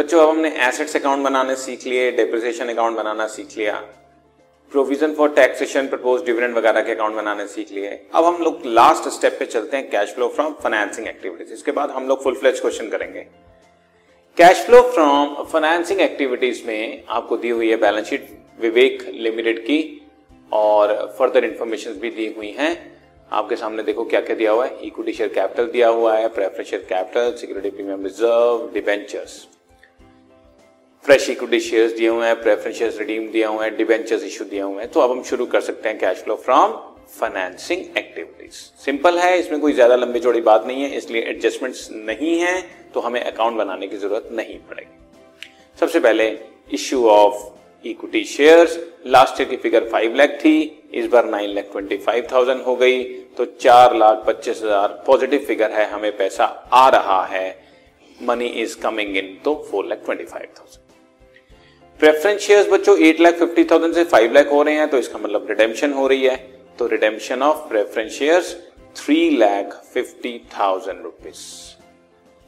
बच्चों, अब हमने एसेट्स अकाउंट बनाने सीख लिए डेप्रिसिएशन अकाउंट बनाना सीख लिया provision for taxation propose dividend वगैरह के अकाउंट बनाने सीख लिए। अब हम लोग लास्ट स्टेप पे चलते हैं cash flow from financing activities इसके बाद हम लोग फुल फ्लेज क्वेश्चन करेंगे। Cash flow from financing activities में आपको दी हुई है बैलेंस शीट विवेक लिमिटेड की और फर्दर इंफॉर्मेशन भी दी हुई हैं। आपके सामने देखो क्या क्या दिया हुआ है। इक्विटी शेयर कैपिटल दिया हुआ है preference share capital security premium reserve debentures fresh equity shares दिए हुए हैं प्रेफरेंस शेयर्स रिडीम दिया हुए है डिबेंचर्स इशू दिया हुआ है। तो अब हम शुरू कर सकते हैं cash flow from financing activities simple है, इसमें कोई ज़्यादा लंबी चौड़ी बात नहीं है, इसलिए एडजस्टमेंट्स नहीं है तो हमें अकाउंट बनाने की ज़रूरत नहीं पड़ेगी। सबसे पहले issue of equity shares last year की फिगर फाइव लाख थी, इस बार nine lakh twenty five thousand हो गई तो चार लाख पच्चीस हज़ार पॉजिटिव फिगर है, हमें पैसा आ रहा है। मनी इज़ कमिंग इन तो four lakh twenty five thousand preference shares बच्चों एट लाख फिफ्टी थाउज़ेंड से फाइव लाख हो रहे हैं तो इसका मतलब रिडेम्पशन हो रही है। तो redemption of preference shares three lakh fifty thousand rupees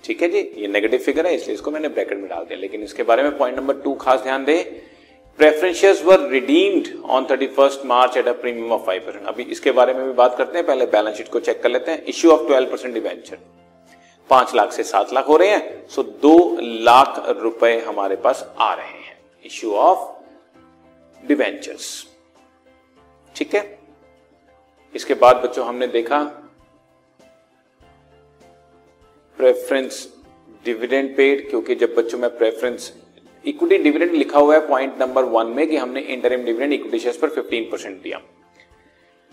ठीक है जी? ये नेगेटिव फिगर है, इसलिए इसको मैंने ब्रैकेट में डाल दिया। लेकिन इसके बारे में पॉइंट नंबर टू खास ध्यान दे। Preference shares were redeemed on thirty first March at a premium of five percent अभी इसके बारे में भी बात करते हैं, पहले बैलेंस शीट को चेक कर लेते हैं। Issue of twelve percent debenture पाँच लाख से सात लाख हो रहे हैं सो दो लाख रुपए हमारे पास आ रहे हैं। इश्यू ऑफ़ डिवेंचर्स ठीक है? इसके बाद बच्चों, हमने देखा प्रेफरेंस डिविडेंड पेड क्योंकि जब बच्चों में प्रेफरेंस इक्विटी डिविडेंड लिखा हुआ है पॉइंट नंबर वन में कि हमने इंटरिम डिविडेंड इक्विटी शेयर्स पर 15 परसेंट दिया।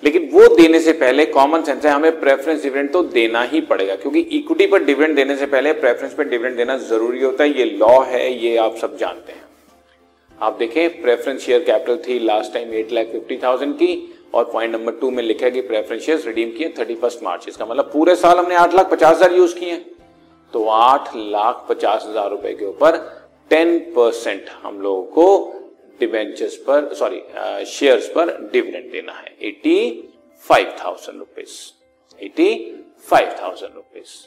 लेकिन वो देने से पहले कॉमन सेंस है, हमें प्रेफरेंस डिविडेंड तो देना ही पड़ेगा, क्योंकि इक्विटी पर डिविडेंड देने से पहले प्रेफरेंस पर डिविडेंड देना ज़रूरी होता है, ये लॉ है, ये आप सब जानते हैं। आप देखें प्रेफरेंस शेयर कैपिटल थी last time eight lakh fifty thousand की और पॉइंट नंबर टू में लिखा है कि प्रेफरेंस शेयर रिडीम किए थर्टी फ़र्स्ट मार्च इसका मतलब पूरे साल हमने आठ लाख पचास हज़ार यूज़ किए तो आठ लाख पचास हज़ार रुपए के ऊपर टेन परसेंट हम लोगों को डिवेंचर्स पर सॉरी शेयर्स पर डिविडेंड देना है। Eighty five thousand rupees eighty five thousand rupees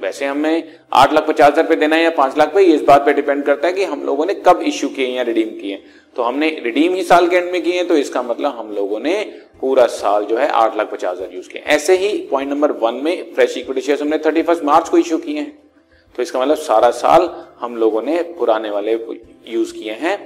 वैसे हमें आठ लाख पचास हज़ार देना है या पाँच लाख पे इस बात पे डिपेंड करता है कि हम लोगों ने कब इश्यू किए या रिडीम किए तो हमने रिडीम ही साल के एंड में किए तो इसका मतलब हम लोगों ने पूरा साल जो है आठ लाख पचास हज़ार यूज़ किए ऐसे ही पॉइंट नंबर वन में फ्रेश इक्विटी शेयर हमने थर्टी फ़र्स्ट मार्च को इश्यू किए हैं। तो इसका मतलब सारा साल हम लोगों ने पुराने वाले यूज़ किए हैं।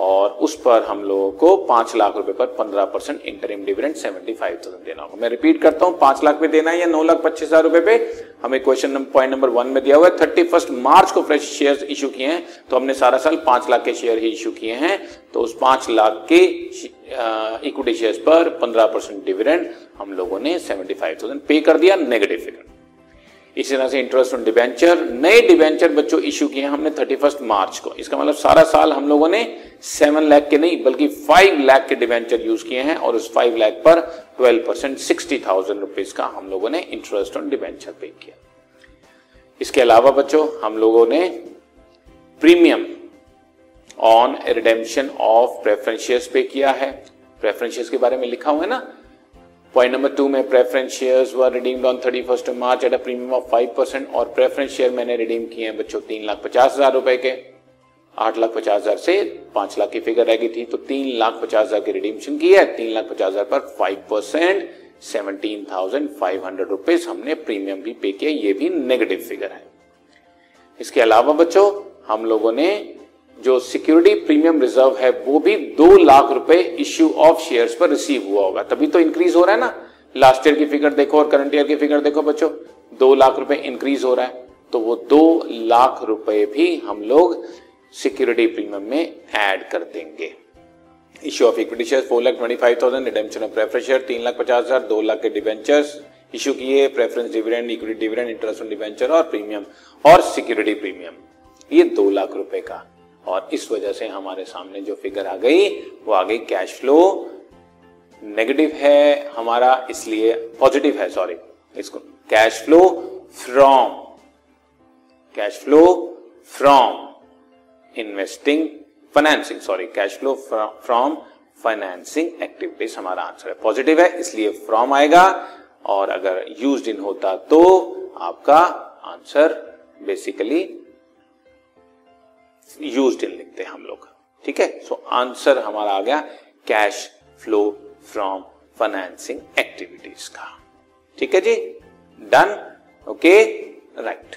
और उस पर हम लोगों को पाँच लाख रुपए पर पंद्रह percent interim dividend seventy five thousand देना होगा। मैं रिपीट करता हूँ, पाँच लाख पे देना है या नौ लाख पच्चीस हज़ार रुपए पे? हमें क्वेश्चन पॉइंट नंबर वन में दिया हुआ है थर्टी फ़र्स्ट मार्च को फ्रेश शेयर इशू किए हैं तो हमने सारा साल पाँच लाख के शेयर ही इशू किए हैं। तो उस पाँच लाख के इक्विटी शेयर पर पंद्रह परसेंट डिविडेंड हम लोगों ने सेवेंटी फाइव थाउज़ेंड पे कर दिया नेगेटिव फिगर इसी तरह से इंटरेस्ट ऑन डिवेंचर नए डिवेंचर बच्चों इश्यू किए हमने थर्टी फ़र्स्ट मार्च को। इसका मतलब सारा साल हम लोगों ने सेवन लाख के नहीं, बल्कि फाइव लाख के डिवेंचर यूज़ किए हैं और उस फाइव लाख पर twelve percent sixty thousand rupees का हम लोगों ने इंटरेस्ट ऑन डिवेंचर पे किया। इसके अलावा बच्चों, हम लोगों ने premium on redemption of preference shares pay किया है। प्रेफरेंशियस के बारे में लिखा हुआ है ना? पॉइंट नंबर टू में preference shares were redeemed on thirty first March at a premium of five percent और प्रेफरेंस शेयर मैंने रिडीम किए हैं बच्चों, तीन लाख पचास हज़ार रुपए के। आठ लाख पचास हज़ार से पाँच लाख की फिगर रह गई थी तो तीन लाख पचास हज़ार की रिडीमशन की है। तीन लाख पचास हज़ार पर five percent seventeen thousand five hundred rupees हमने प्रीमियम भी पे किया, ये भी नेगेटिव फिगर है। इसके अलावा बच्चों, हम लोगों ने जो सिक्योरिटी प्रीमियम रिज़र्व है, वो भी दो लाख रुपए इश्यू ऑफ़ शेयर्स पर रिसीव हुआ होगा। तभी तो इंक्रीज हो रहा है ना। लास्ट ईयर की फिगर देखो और करंट ईयर की फिगर देखो बच्चों। दो लाख रुपए इंक्रीज हो रहा है। तो वो दो लाख रुपए भी हम लोग सिक्योरिटी प्रीमियम में ऐड कर देंगे। Issue of equity share four lakh twenty five thousand redemption of preference share तीन लाख पचास हज़ार, दो लाख के डिवेंचर्स इश्यू किए preference dividend equity dividend interest on debenture और प्रीमियम और सिक्योरिटी प्रीमियम ये दो लाख रुपए का और इस वजह से हमारे सामने जो फिगर आ गई, वो आ गई कैश फ्लो नेगेटिव है हमारा, इसलिए पॉजिटिव है सॉरी इसको cash flow from cash flow from investing financing sorry cash flow from financing activities हमारा आंसर है. पॉजिटिव है, इसलिए फ्रॉम आएगा. और अगर यूज़ इन होता तो आपका आंसर बेसिकली यूज़ इन लिखते हैं हम लोग। ठीक है? सो आंसर हमारा आ गया cash flow from financing activities का। ठीक है जी? Done okay right